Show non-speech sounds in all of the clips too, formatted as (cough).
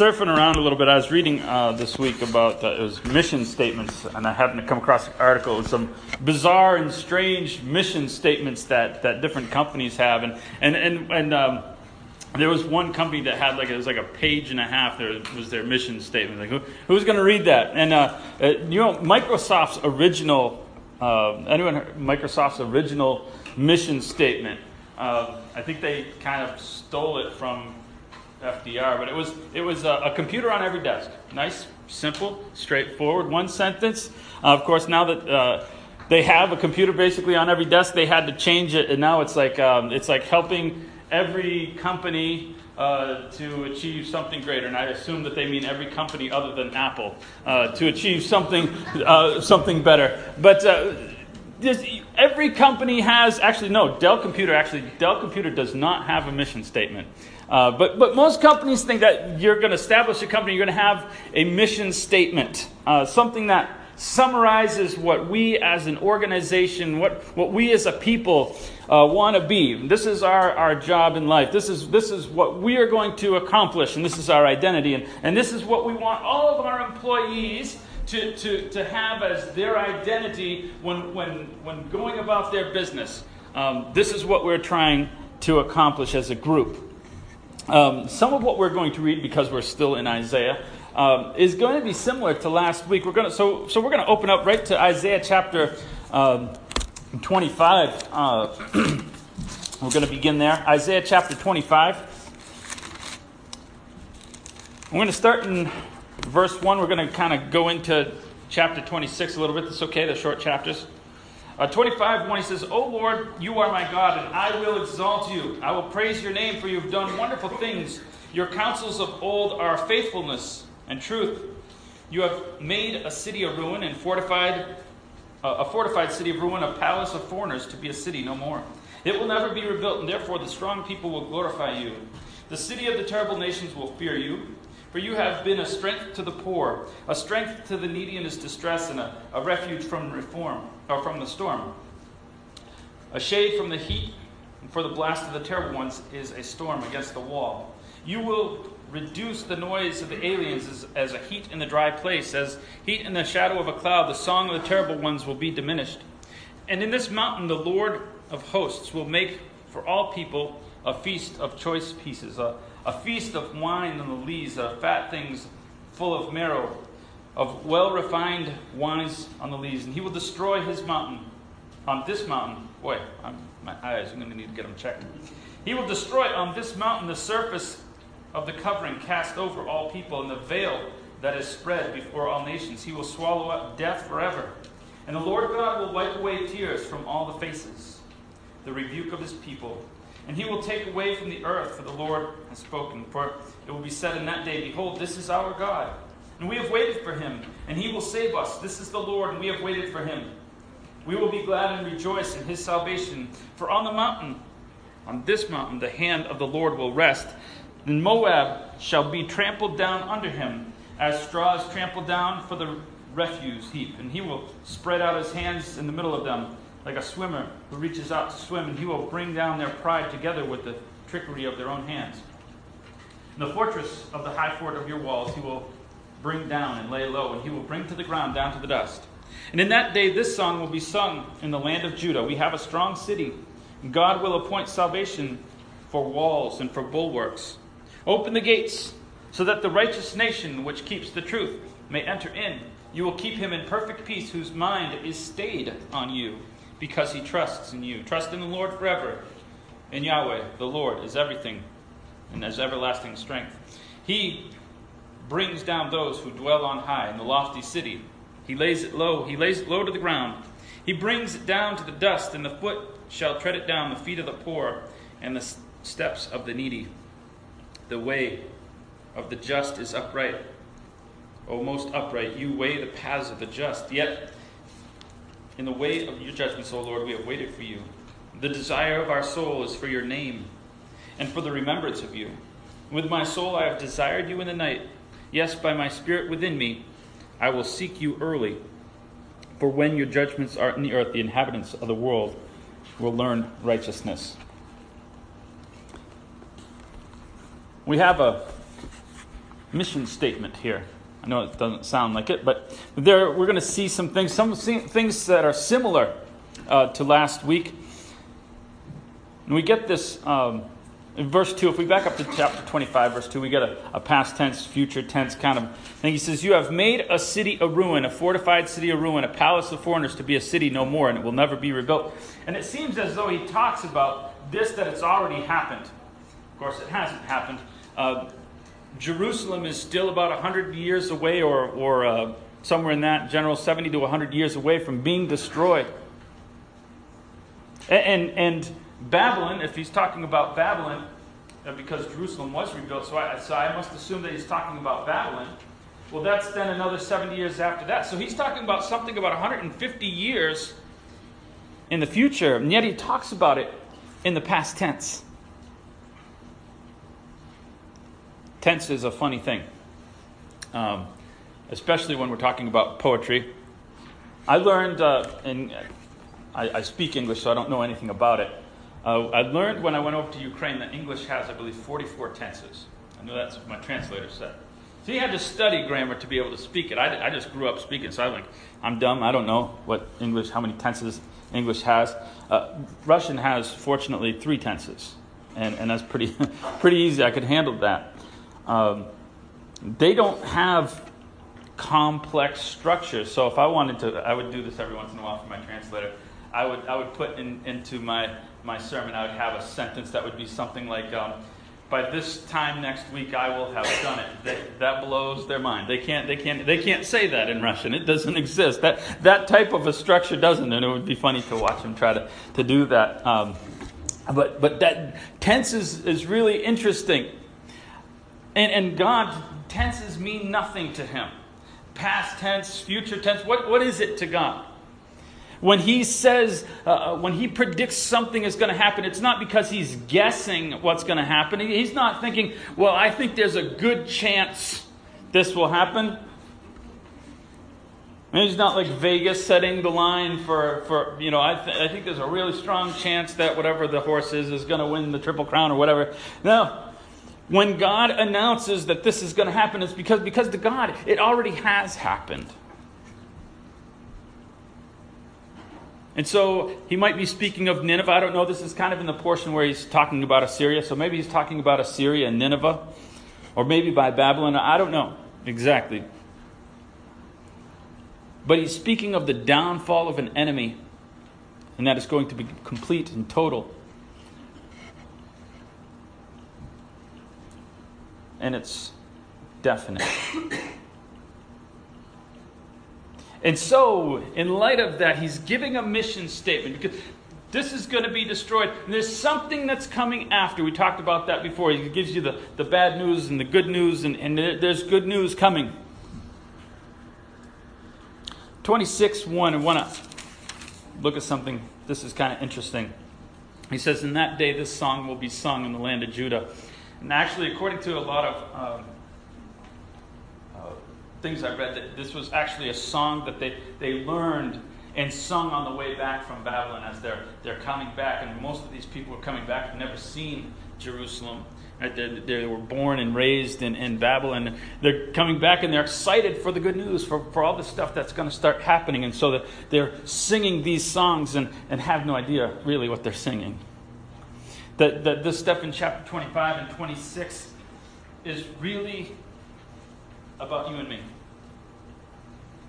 surfing around a little bit. I was reading uh, this week about uh, it was mission statements, and I happened to come across an article with some bizarre and strange mission statements that, that different companies have, and and and, and um, there was one company that had like it was like a page and a half. There was their mission statement. Like who, who's going to read that? And uh, uh, you know, Microsoft's original, uh, anyone Microsoft's original mission statement. Uh, I think they kind of stole it from FDR, but it was it was a, a computer on every desk. Nice, simple, straightforward, one sentence. Uh, of course, now that uh, they have a computer basically on every desk, they had to change it, and now it's like um, it's like helping every company uh, to achieve something greater, and I assume that they mean every company other than Apple uh, to achieve something uh, something better. But uh, every company has actually no Dell Computer actually Dell Computer does not have a mission statement. Uh, but, but most companies think that you're going to establish a company, you're going to have a mission statement, uh, something that summarizes what we as an organization, what, what we as a people uh, want to be. This is our, our job in life. This is, this is what we are going to accomplish, and this is our identity. And, and this is what we want all of our employees to, to, to have as their identity when, when, when going about their business. Um, this is what we're trying to accomplish as a group. Um, some of what we're going to read, because we're still in Isaiah, um, is going to be similar to last week. We're going to, so, so we're going to open up right to Isaiah chapter um, 25. Uh, (clears throat) we're going to begin there. Isaiah chapter 25. We're going to start in verse 1. We're going to kind of go into chapter 26 a little bit. That's okay, the short chapters. Uh, 25, 1, he says, O Lord, you are my God, and I will exalt you. I will praise your name, for you have done wonderful things. Your counsels of old are faithfulness and truth. You have made a city a ruin and fortified uh, a fortified city of ruin, a palace of foreigners to be a city no more. It will never be rebuilt, and therefore the strong people will glorify you. The city of the terrible nations will fear you. For you have been a strength to the poor, a strength to the needy in his distress, and a, a refuge from reform or from the storm. A shade from the heat, and for the blast of the terrible ones is a storm against the wall. You will reduce the noise of the aliens as, as a heat in the dry place, as heat in the shadow of a cloud. The song of the terrible ones will be diminished. And in this mountain, the Lord of hosts will make for all people a feast of choice pieces, a, a feast of wine on the lees, of fat things full of marrow, of well refined wines on the lees. And he will destroy his mountain. On this mountain, boy, I'm, my eyes, I'm going to need to get them checked. He will destroy on this mountain the surface of the covering cast over all people, and the veil that is spread before all nations. He will swallow up death forever. And the Lord God will wipe away tears from all the faces, the rebuke of his people and he will take away from the earth, for the Lord has spoken. For it will be said in that day, Behold, this is our God. And we have waited for him, and he will save us. This is the Lord, and we have waited for him. We will be glad and rejoice in his salvation. For on the mountain, on this mountain, the hand of the Lord will rest. And Moab shall be trampled down under him, as straw is trampled down for the refuse heap. And he will spread out his hands in the middle of them like a swimmer who reaches out to swim, and he will bring down their pride together with the trickery of their own hands. In the fortress of the high fort of your walls, he will bring down and lay low, and he will bring to the ground down to the dust. And in that day, this song will be sung in the land of Judah. We have a strong city, God will appoint salvation for walls and for bulwarks. Open the gates, so that the righteous nation which keeps the truth may enter in. You will keep him in perfect peace, whose mind is stayed on you because he trusts in you. Trust in the Lord forever. In Yahweh, the Lord is everything and has everlasting strength. He brings down those who dwell on high in the lofty city. He lays it low, he lays it low to the ground. He brings it down to the dust, and the foot shall tread it down, the feet of the poor, and the steps of the needy. The way of the just is upright. O most upright, you weigh the paths of the just. Yet in the way of your judgments, O Lord, we have waited for you. The desire of our soul is for your name and for the remembrance of you. With my soul I have desired you in the night. Yes, by my spirit within me, I will seek you early. For when your judgments are in the earth, the inhabitants of the world will learn righteousness. We have a mission statement here. I know it doesn't sound like it, but there we're going to see some things, some things that are similar uh, to last week. And we get this um, in verse 2. If we back up to chapter 25, verse 2, we get a, a past tense, future tense kind of thing. He says, You have made a city a ruin, a fortified city a ruin, a palace of foreigners to be a city no more, and it will never be rebuilt. And it seems as though he talks about this that it's already happened. Of course, it hasn't happened. Uh, Jerusalem is still about 100 years away, or, or uh, somewhere in that general 70 to 100 years away from being destroyed. And, and, and Babylon, if he's talking about Babylon, uh, because Jerusalem was rebuilt, so I, so I must assume that he's talking about Babylon. Well, that's then another 70 years after that. So he's talking about something about 150 years in the future, and yet he talks about it in the past tense. Tense is a funny thing, um, especially when we're talking about poetry. I learned, uh, and I, I, speak English, so I don't know anything about it. Uh, I learned when I went over to Ukraine that English has, I believe, 44 tenses. I know that's what my translator said. So you had to study grammar to be able to speak it. I, I just grew up speaking, so I'm like, I'm dumb. I don't know what English, how many tenses English has. Uh, Russian has, fortunately, three tenses, and, and that's pretty, (laughs) pretty easy. I could handle that. Um, they don't have complex structures. So if I wanted to, I would do this every once in a while for my translator. I would, I would put in, into my, my sermon, I would have a sentence that would be something like, um, by this time next week I will have done it. They, that blows their mind. They can't, they, can't, they can't say that in Russian. It doesn't exist. That, that type of a structure doesn't, and it would be funny to watch them try to, to do that. Um, but, but that tense is, is really interesting. And, and God, tenses mean nothing to him. Past tense, future tense, what, what is it to God? When he says, uh, uh when he predicts something is going to happen, it's not because he's guessing what's going to happen. He's not thinking, well, I think there's a good chance this will happen. And he's not like Vegas setting the line for, for you know, I, th- I think there's a really strong chance that whatever the horse is is going to win the Triple Crown or whatever. No, when God announces that this is going to happen, it's because, because to God, it already has happened. And so he might be speaking of Nineveh. I don't know. This is kind of in the portion where he's talking about Assyria. So maybe he's talking about Assyria and Nineveh. Or maybe by Babylon. I don't know exactly. But he's speaking of the downfall of an enemy. And that is going to be complete and total. and it's definite. And so, in light of that, he's giving a mission statement because this is going to be destroyed. And there's something that's coming after. We talked about that before. He gives you the, the bad news and the good news, and, and there's good news coming. 26 1, I want to look at something. This is kind of interesting. He says, In that day, this song will be sung in the land of Judah. And actually, according to a lot of um, things I read, that this was actually a song that they, they learned and sung on the way back from Babylon as they're, they're coming back. And most of these people are coming back, have never seen Jerusalem. They, were born and raised in, in Babylon. They're coming back and they're excited for the good news, for, for all the stuff that's going to start happening. And so they're singing these songs and, and have no idea really what they're singing that, that this stuff in chapter 25 and 26 is really about you and me.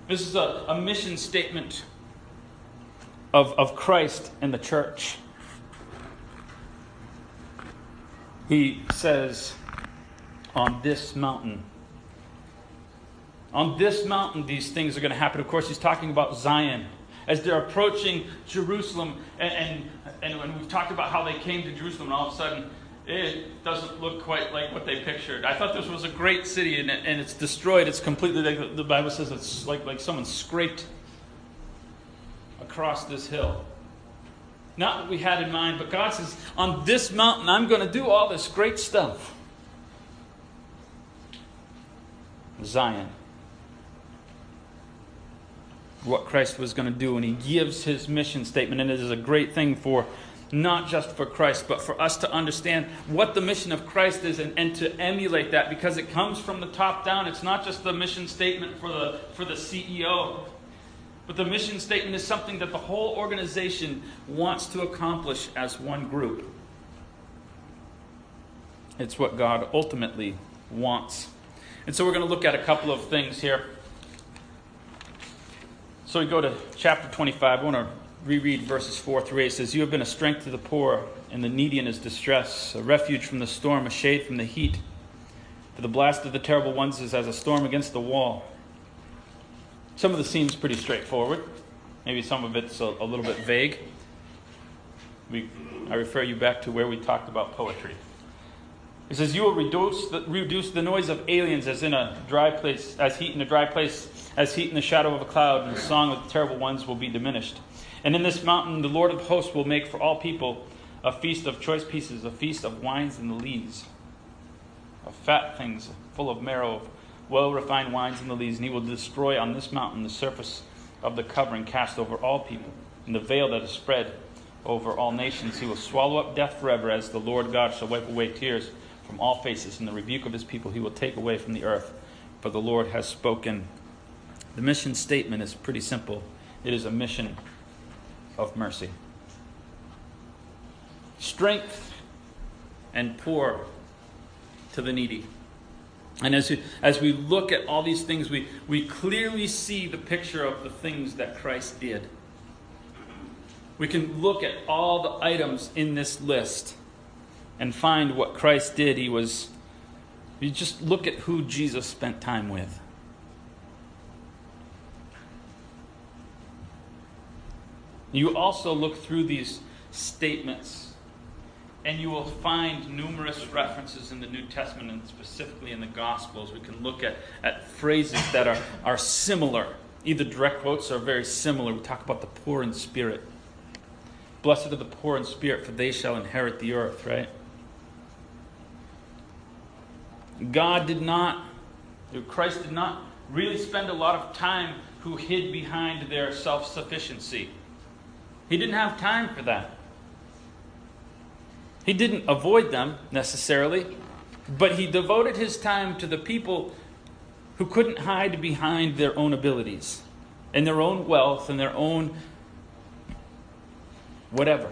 This is a, a mission statement of, of Christ and the church. He says, On this mountain, on this mountain, these things are going to happen. Of course, he's talking about Zion as they're approaching Jerusalem. And, and, and we've talked about how they came to Jerusalem, and all of a sudden, it doesn't look quite like what they pictured. I thought this was a great city, and, and it's destroyed. It's completely, the Bible says, it's like, like someone scraped across this hill. Not what we had in mind, but God says, on this mountain, I'm going to do all this great stuff. Zion what Christ was going to do, and he gives his mission statement, and it is a great thing for not just for Christ, but for us to understand what the mission of Christ is and, and to emulate that because it comes from the top down. It's not just the mission statement for the, for the CEO, but the mission statement is something that the whole organization wants to accomplish as one group. It's what God ultimately wants. And so we're going to look at a couple of things here. So we go to chapter 25. I want to reread verses 4 through 8. It says, You have been a strength to the poor and the needy in his distress, a refuge from the storm, a shade from the heat. For the blast of the terrible ones is as a storm against the wall. Some of this seems pretty straightforward. Maybe some of it's a, a little bit vague. We, I refer you back to where we talked about poetry. It says, You will reduce the, reduce the noise of aliens as in a dry place, as heat in a dry place, as heat in the shadow of a cloud, and the song of the terrible ones will be diminished. And in this mountain, the Lord of hosts will make for all people a feast of choice pieces, a feast of wines and the lees, of fat things full of marrow, of well refined wines and the lees. And he will destroy on this mountain the surface of the covering cast over all people, and the veil that is spread over all nations. He will swallow up death forever, as the Lord God shall wipe away tears from all faces, and the rebuke of his people he will take away from the earth. For the Lord has spoken. The mission statement is pretty simple it is a mission of mercy. Strength and poor to the needy. And as we, as we look at all these things, we, we clearly see the picture of the things that Christ did. We can look at all the items in this list and find what Christ did. He was, you just look at who Jesus spent time with. You also look through these statements, and you will find numerous references in the New Testament and specifically in the Gospels. We can look at, at phrases that are, are similar. Either direct quotes or very similar. We talk about the poor in spirit. Blessed are the poor in spirit, for they shall inherit the earth, right? God did not, Christ did not really spend a lot of time who hid behind their self sufficiency. He didn't have time for that. He didn't avoid them necessarily, but he devoted his time to the people who couldn't hide behind their own abilities and their own wealth and their own whatever.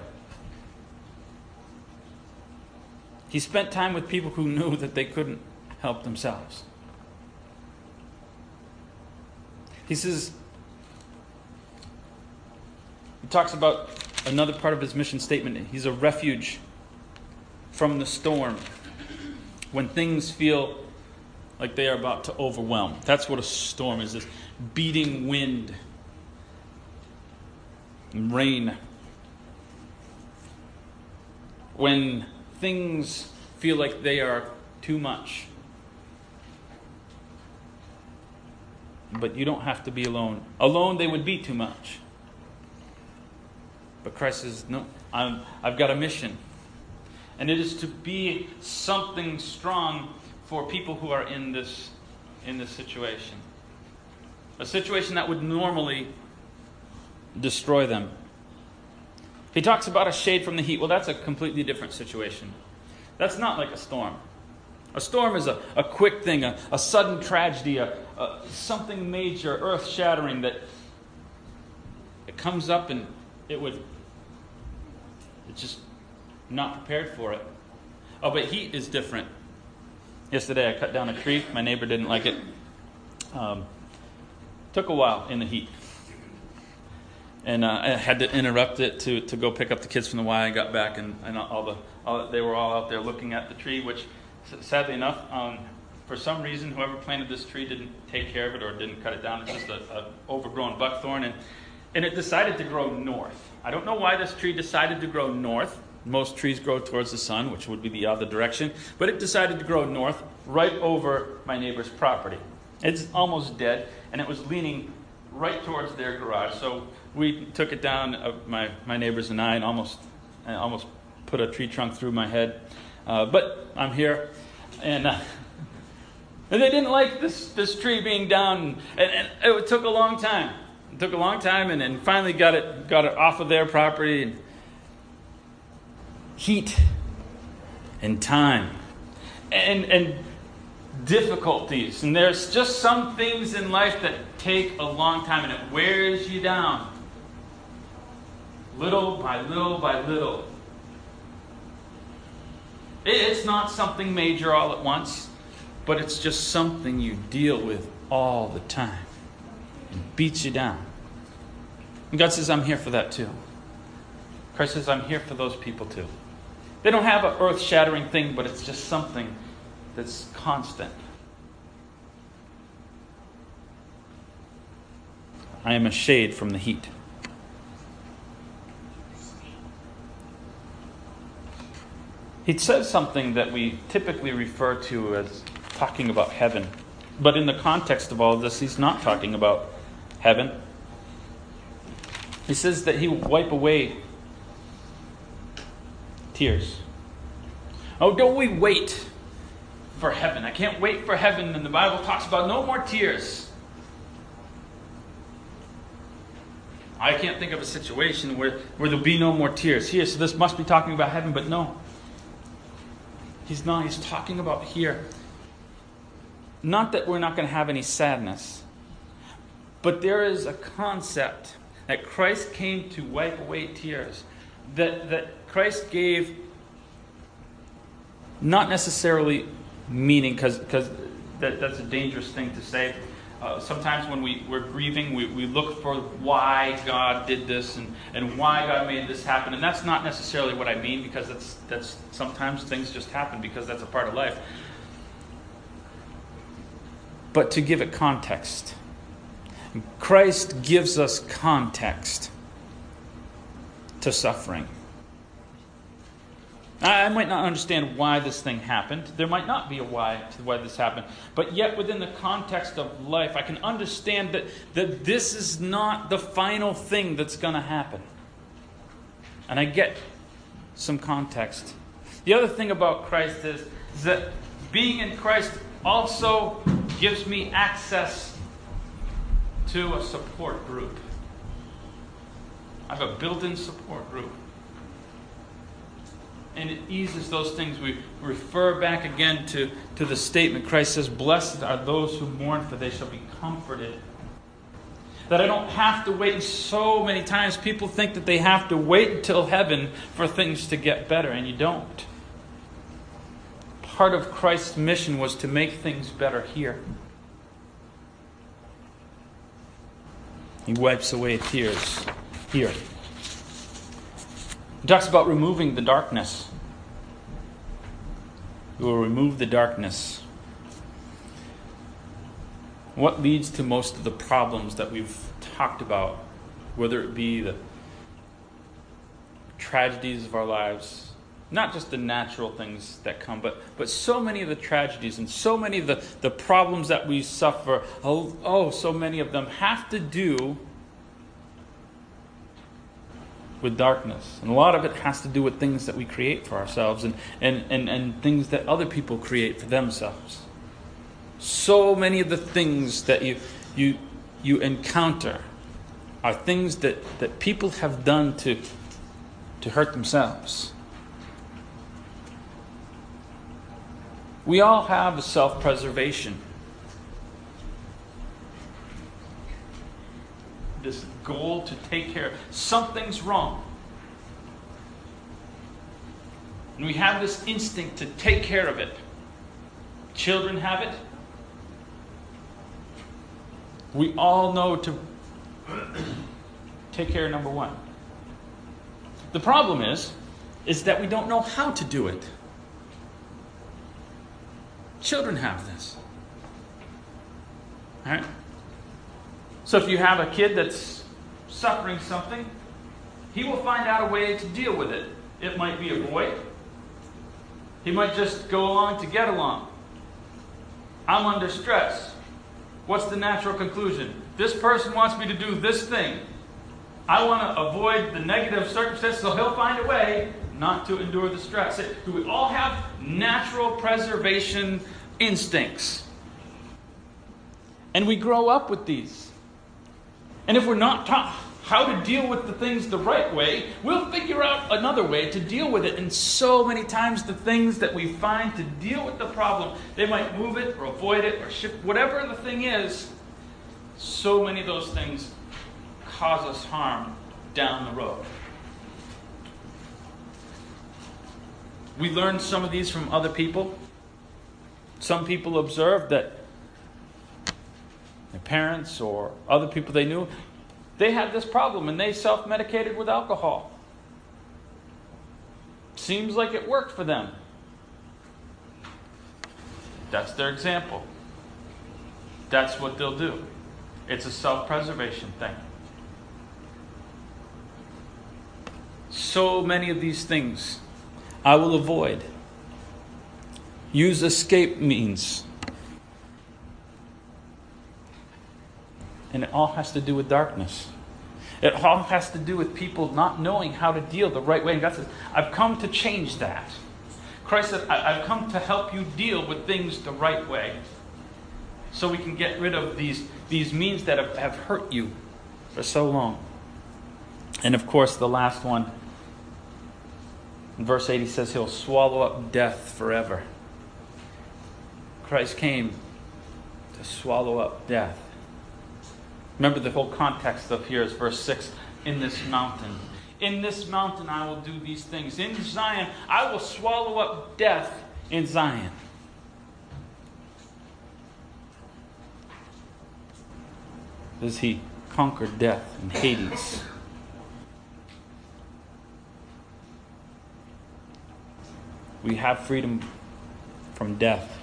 He spent time with people who knew that they couldn't help themselves. He says, he talks about another part of his mission statement. He's a refuge from the storm when things feel like they are about to overwhelm. That's what a storm is this beating wind and rain. When things feel like they are too much. But you don't have to be alone. Alone, they would be too much. But Christ says, No, i have got a mission. And it is to be something strong for people who are in this, in this situation. A situation that would normally destroy them. He talks about a shade from the heat. Well, that's a completely different situation. That's not like a storm. A storm is a, a quick thing, a, a sudden tragedy, a, a something major, earth shattering that it comes up and it would it's just not prepared for it. Oh, but heat is different. Yesterday I cut down a tree. My neighbor didn't like it. Um, took a while in the heat. And uh, I had to interrupt it to, to go pick up the kids from the Y. I got back and, and all the all, they were all out there looking at the tree, which sadly enough, um, for some reason, whoever planted this tree didn't take care of it or didn't cut it down. It's just an overgrown buckthorn. And and it decided to grow north. I don't know why this tree decided to grow north. Most trees grow towards the sun, which would be the other direction, but it decided to grow north right over my neighbor's property. It's almost dead, and it was leaning right towards their garage. So we took it down, uh, my, my neighbors and I, and almost, almost put a tree trunk through my head. Uh, but I'm here, and, uh, and they didn't like this, this tree being down, and, and it took a long time. It took a long time, and, and finally got it got it off of their property. And heat and time and, and difficulties. And there's just some things in life that take a long time and it wears you down. Little by little by little. It's not something major all at once, but it's just something you deal with all the time. Beats you down. And God says, I'm here for that too. Christ says, I'm here for those people too. They don't have an earth shattering thing, but it's just something that's constant. I am a shade from the heat. He says something that we typically refer to as talking about heaven. But in the context of all this, he's not talking about heaven. He says that he will wipe away tears. Oh, don't we wait for heaven? I can't wait for heaven. And the Bible talks about no more tears. I can't think of a situation where, where there'll be no more tears. Here, so this must be talking about heaven, but no. He's not. He's talking about here. Not that we're not going to have any sadness, but there is a concept that Christ came to wipe away tears. That, that Christ gave not necessarily meaning, because that, that's a dangerous thing to say. Uh, sometimes when we, we're grieving, we, we look for why God did this and, and why God made this happen. And that's not necessarily what I mean because that's, that's sometimes things just happen because that's a part of life. But to give it context, Christ gives us context to suffering. I might not understand why this thing happened. There might not be a why to why this happened. But yet, within the context of life, I can understand that, that this is not the final thing that's going to happen. And I get some context. The other thing about Christ is, is that being in Christ also gives me access to a support group. I have a built in support group and it eases those things. We refer back again to, to the statement Christ says, Blessed are those who mourn, for they shall be comforted. That I don't have to wait. So many times people think that they have to wait until heaven for things to get better, and you don't. Part of Christ's mission was to make things better here. He wipes away tears here. He talks about removing the darkness. He will remove the darkness. What leads to most of the problems that we've talked about, whether it be the tragedies of our lives, not just the natural things that come, but, but so many of the tragedies and so many of the, the problems that we suffer, oh, oh, so many of them have to do with darkness. And a lot of it has to do with things that we create for ourselves and, and, and, and things that other people create for themselves. So many of the things that you, you, you encounter are things that, that people have done to, to hurt themselves. We all have a self preservation. This goal to take care. Of something's wrong. And we have this instinct to take care of it. Children have it. We all know to take care of number one. The problem is, is that we don't know how to do it. Children have this. All right? So if you have a kid that's suffering something, he will find out a way to deal with it. It might be avoid. He might just go along to get along. I'm under stress. What's the natural conclusion? This person wants me to do this thing. I want to avoid the negative circumstances, so he'll find a way not to endure the stress. Do we all have natural preservation instincts? And we grow up with these. And if we're not taught how to deal with the things the right way, we'll figure out another way to deal with it. And so many times, the things that we find to deal with the problem, they might move it or avoid it or shift, whatever the thing is. So many of those things cause us harm down the road. We learn some of these from other people. Some people observed that their parents or other people they knew they had this problem and they self medicated with alcohol. Seems like it worked for them. That's their example. That's what they'll do. It's a self preservation thing. So many of these things I will avoid. Use escape means. And it all has to do with darkness. It all has to do with people not knowing how to deal the right way. And God says, I've come to change that. Christ said, I've come to help you deal with things the right way. So we can get rid of these, these means that have, have hurt you for so long. And of course, the last one, in verse 8, he says, He'll swallow up death forever. Christ came to swallow up death. Remember, the whole context of here is verse 6 in this mountain. In this mountain I will do these things. In Zion I will swallow up death in Zion. Does he conquer death in Hades. We have freedom from death.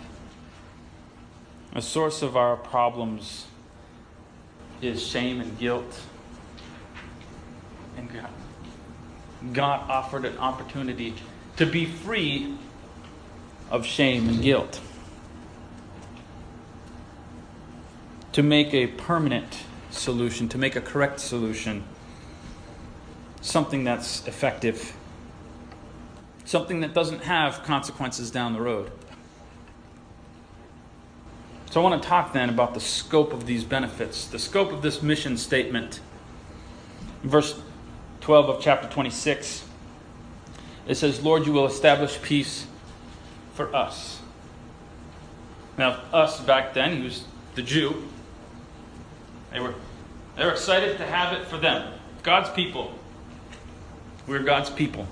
A source of our problems is shame and guilt. And God, God offered an opportunity to be free of shame and guilt. To make a permanent solution, to make a correct solution, something that's effective, something that doesn't have consequences down the road. So I want to talk then about the scope of these benefits, the scope of this mission statement. verse 12 of chapter 26, it says, Lord, you will establish peace for us. Now, us back then, he was the Jew. They were, they were excited to have it for them. God's people. We're God's people.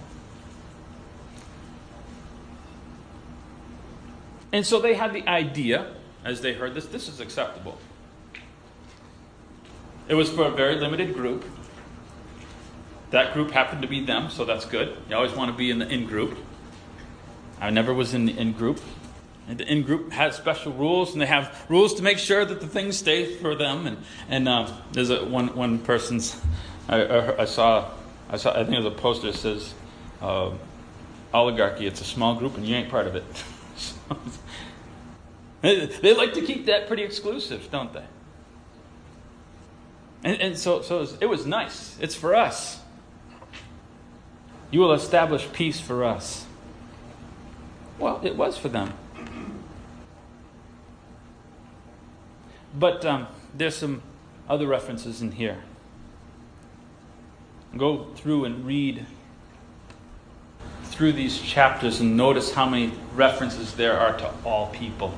And so they had the idea as they heard this, this is acceptable. It was for a very limited group. That group happened to be them, so that's good. You always want to be in the in group. I never was in the in group. And the in group has special rules, and they have rules to make sure that the things stay for them. And and uh, there's a one one person's. I, I, saw I saw I think there's a poster that says uh, oligarchy. It's a small group, and you ain't part of it. (laughs) (laughs) They like to keep that pretty exclusive, don't they? And, and so, so it was, it was nice. It's for us. You will establish peace for us. Well, it was for them. But um, there's some other references in here. Go through and read through these chapters and notice how many references there are to all people.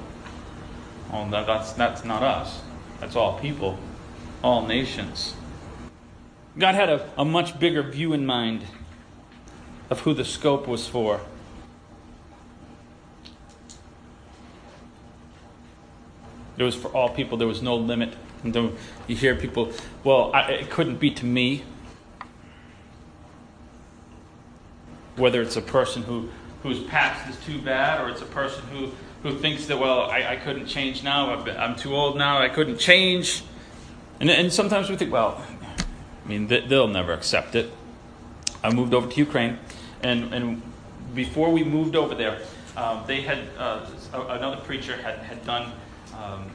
Oh, that, that's, that's not us. That's all people, all nations. God had a, a much bigger view in mind of who the scope was for. It was for all people. There was no limit. And you hear people, well, I, it couldn't be to me. Whether it's a person who, whose past is too bad or it's a person who who thinks that, well, I, I couldn't change now, I'm too old now, I couldn't change. And, and sometimes we think, well, I mean, they'll never accept it. I moved over to Ukraine, and, and before we moved over there, um, they had, uh, another preacher had, had done um,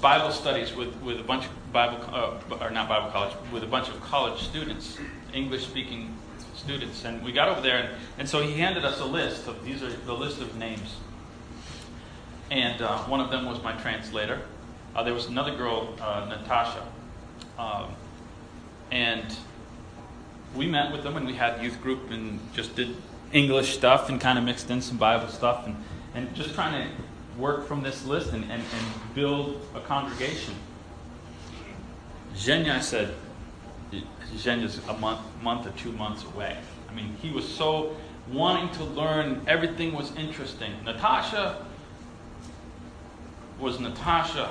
Bible studies with, with a bunch of Bible, uh, or not Bible college, with a bunch of college students, English speaking students. And we got over there, and, and so he handed us a list of these are the list of names and uh, one of them was my translator. Uh, there was another girl, uh, Natasha, um, And we met with them and we had youth group and just did English stuff and kind of mixed in some Bible stuff and, and just trying to work from this list and, and, and build a congregation. Zhenya said, Zhenya's a month, month or two months away. I mean, he was so wanting to learn. Everything was interesting. Natasha was Natasha.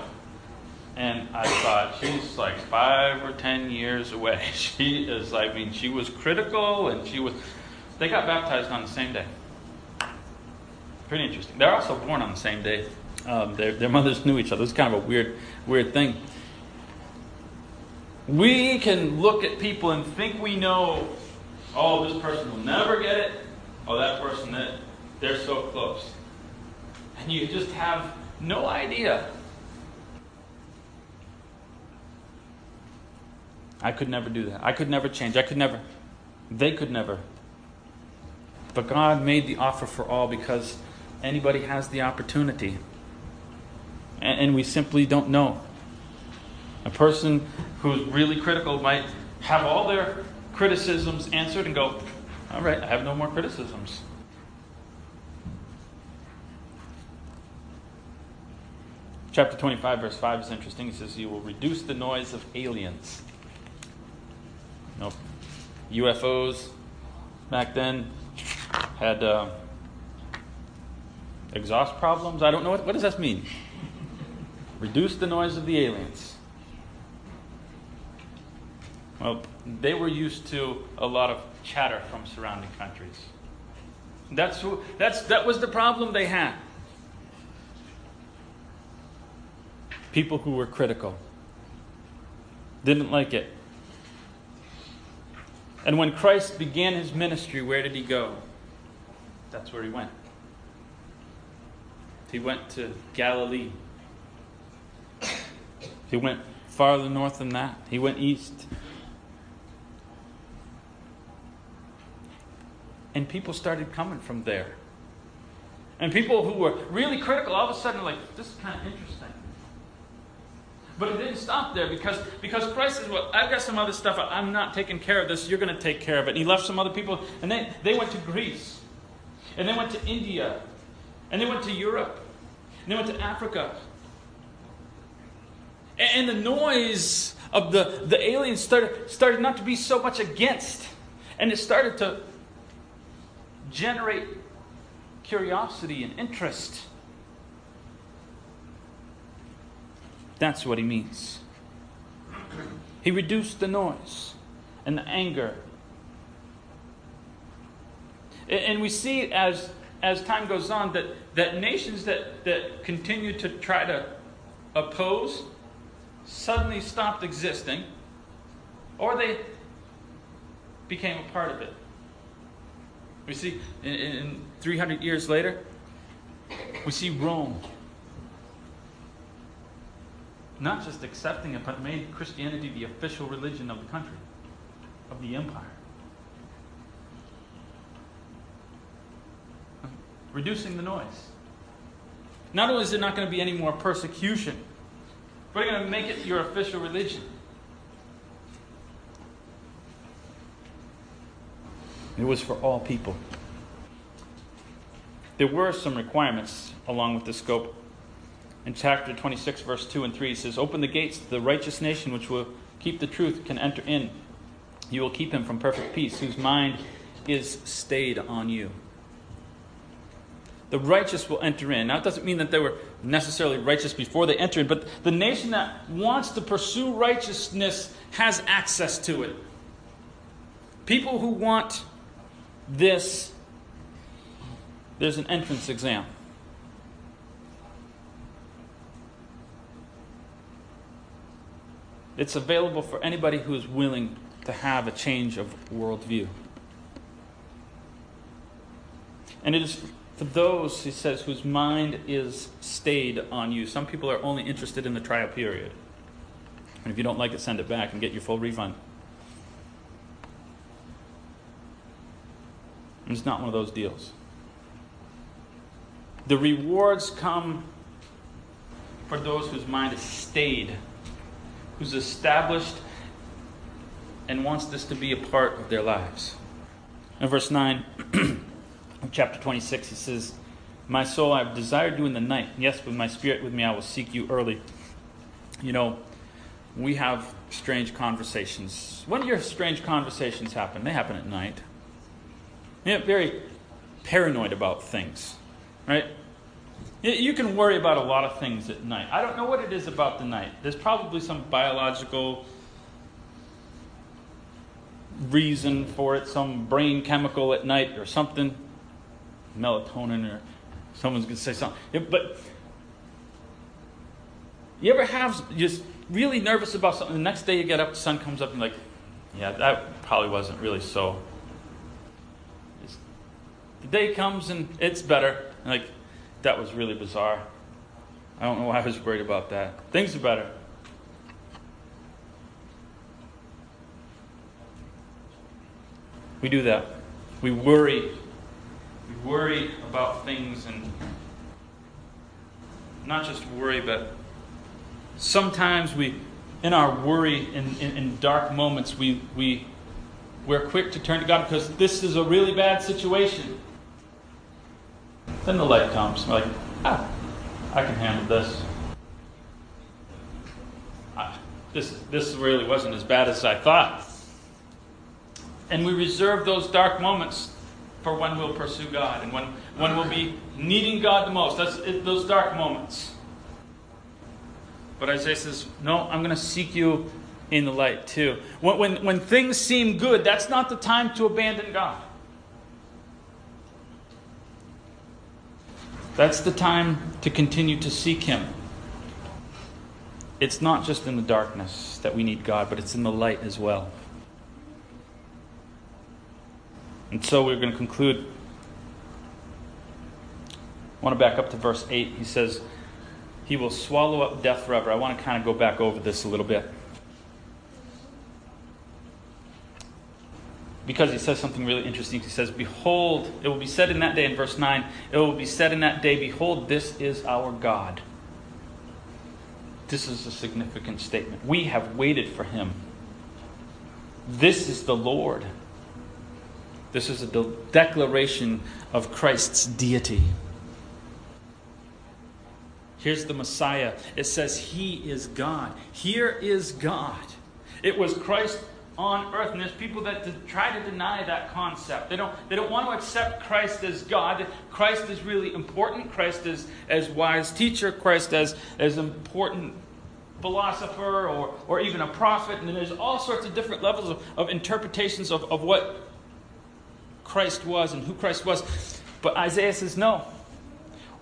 And I thought, she's like five or ten years away. (laughs) She is, I mean, she was critical and she was. They got baptized on the same day. Pretty interesting. They're also born on the same day. Um, their, their mothers knew each other. It's kind of a weird, weird thing. We can look at people and think we know, oh, this person will never get it. Oh, that person, that they're so close. And you just have no idea. I could never do that. I could never change. I could never. They could never. But God made the offer for all because anybody has the opportunity. And, we simply don't know. A person who's really critical might have all their criticisms answered and go, All right, I have no more criticisms. Chapter 25, verse 5 is interesting. He says, You will reduce the noise of aliens. You know, UFOs back then had uh, exhaust problems. I don't know. What, what does that mean? Reduce the noise of the aliens. Well, they were used to a lot of chatter from surrounding countries. That's, who, that's, that was the problem they had. People who were critical didn't like it. And when Christ began his ministry, where did he go? That's where he went. He went to Galilee. He went farther north than that. He went east. And people started coming from there. And people who were really critical, all of a sudden, like, this is kind of interesting. But it didn't stop there because, because Christ says, Well, I've got some other stuff. I'm not taking care of this. You're going to take care of it. And he left some other people, and they, they went to Greece. And they went to India. And they went to Europe. And they went to Africa. And, and the noise of the, the aliens started, started not to be so much against. And it started to generate curiosity and interest. That's what he means. He reduced the noise and the anger. And we see as, as time goes on that, that nations that, that continue to try to oppose suddenly stopped existing or they became a part of it. We see in, in 300 years later, we see Rome not just accepting it, but made Christianity the official religion of the country, of the empire. Reducing the noise. Not only is there not going to be any more persecution, but they're going to make it your official religion. It was for all people. There were some requirements along with the scope in chapter 26, verse 2 and 3, he says, Open the gates the righteous nation which will keep the truth, can enter in. You will keep him from perfect peace, whose mind is stayed on you. The righteous will enter in. Now, it doesn't mean that they were necessarily righteous before they entered, but the nation that wants to pursue righteousness has access to it. People who want this, there's an entrance exam. It's available for anybody who is willing to have a change of worldview. And it is for those, he says, whose mind is stayed on you. Some people are only interested in the trial period. And if you don't like it, send it back and get your full refund. It's not one of those deals. The rewards come for those whose mind is stayed who's established and wants this to be a part of their lives. In verse 9 (clears throat) of chapter 26, he says, My soul I have desired you in the night. Yes, with my spirit with me I will seek you early. You know, we have strange conversations. When do your strange conversations happen? They happen at night. You very paranoid about things, right? You can worry about a lot of things at night. I don't know what it is about the night. There's probably some biological reason for it, some brain chemical at night or something, melatonin, or someone's going to say something. But you ever have just really nervous about something? The next day you get up, the sun comes up, and you're like, yeah, that probably wasn't really so. Day comes and it's better. And like, that was really bizarre. I don't know why I was worried about that. Things are better. We do that. We worry. We worry about things and not just worry, but sometimes we, in our worry, in, in, in dark moments, we, we, we're quick to turn to God because this is a really bad situation. Then the light comes. We're like, ah, I can handle this. this, this really wasn't as bad as I thought. And we reserve those dark moments for when we'll pursue God and when, when we'll be needing God the most. That's it, those dark moments. But Isaiah says, No, I'm going to seek you in the light too. When, when, when things seem good, that's not the time to abandon God. That's the time to continue to seek Him. It's not just in the darkness that we need God, but it's in the light as well. And so we're going to conclude. I want to back up to verse 8. He says, He will swallow up death forever. I want to kind of go back over this a little bit. Because he says something really interesting. He says, Behold, it will be said in that day, in verse 9, it will be said in that day, Behold, this is our God. This is a significant statement. We have waited for him. This is the Lord. This is a de- declaration of Christ's deity. Here's the Messiah. It says, He is God. Here is God. It was Christ on earth. And there's people that try to deny that concept. They don't, they don't want to accept Christ as God. Christ is really important. Christ is as wise teacher. Christ as, as important philosopher or, or even a prophet. And there's all sorts of different levels of, of interpretations of, of what Christ was and who Christ was. But Isaiah says, no.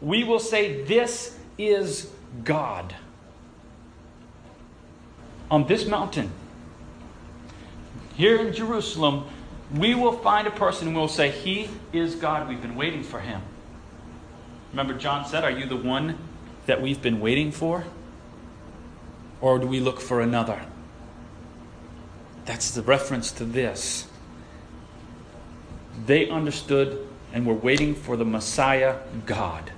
We will say, this is God. On this mountain, here in Jerusalem, we will find a person who will say, He is God. We've been waiting for him. Remember, John said, Are you the one that we've been waiting for? Or do we look for another? That's the reference to this. They understood and were waiting for the Messiah God.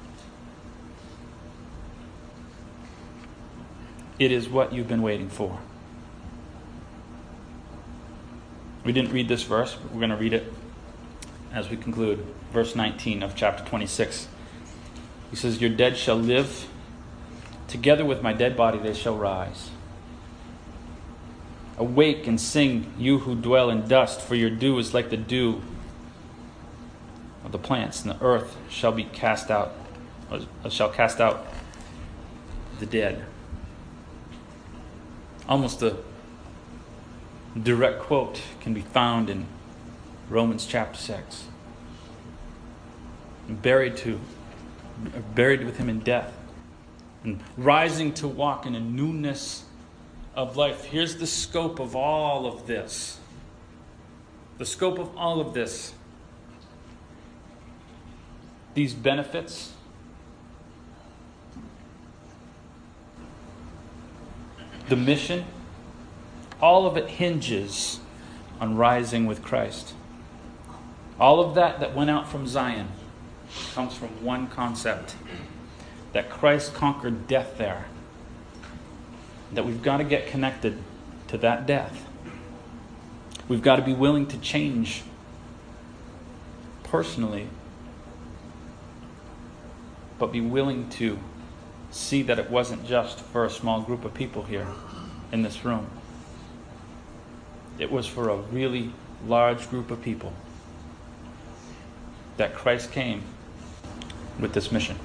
It is what you've been waiting for. We didn't read this verse, but we're going to read it as we conclude. Verse 19 of chapter 26. He says, Your dead shall live, together with my dead body they shall rise. Awake and sing, you who dwell in dust, for your dew is like the dew of the plants, and the earth shall be cast out, shall cast out the dead. Almost a direct quote can be found in Romans chapter 6. Buried to buried with him in death and rising to walk in a newness of life. Here's the scope of all of this. The scope of all of this. These benefits the mission all of it hinges on rising with Christ. All of that that went out from Zion comes from one concept that Christ conquered death there. That we've got to get connected to that death. We've got to be willing to change personally, but be willing to see that it wasn't just for a small group of people here in this room. It was for a really large group of people that Christ came with this mission.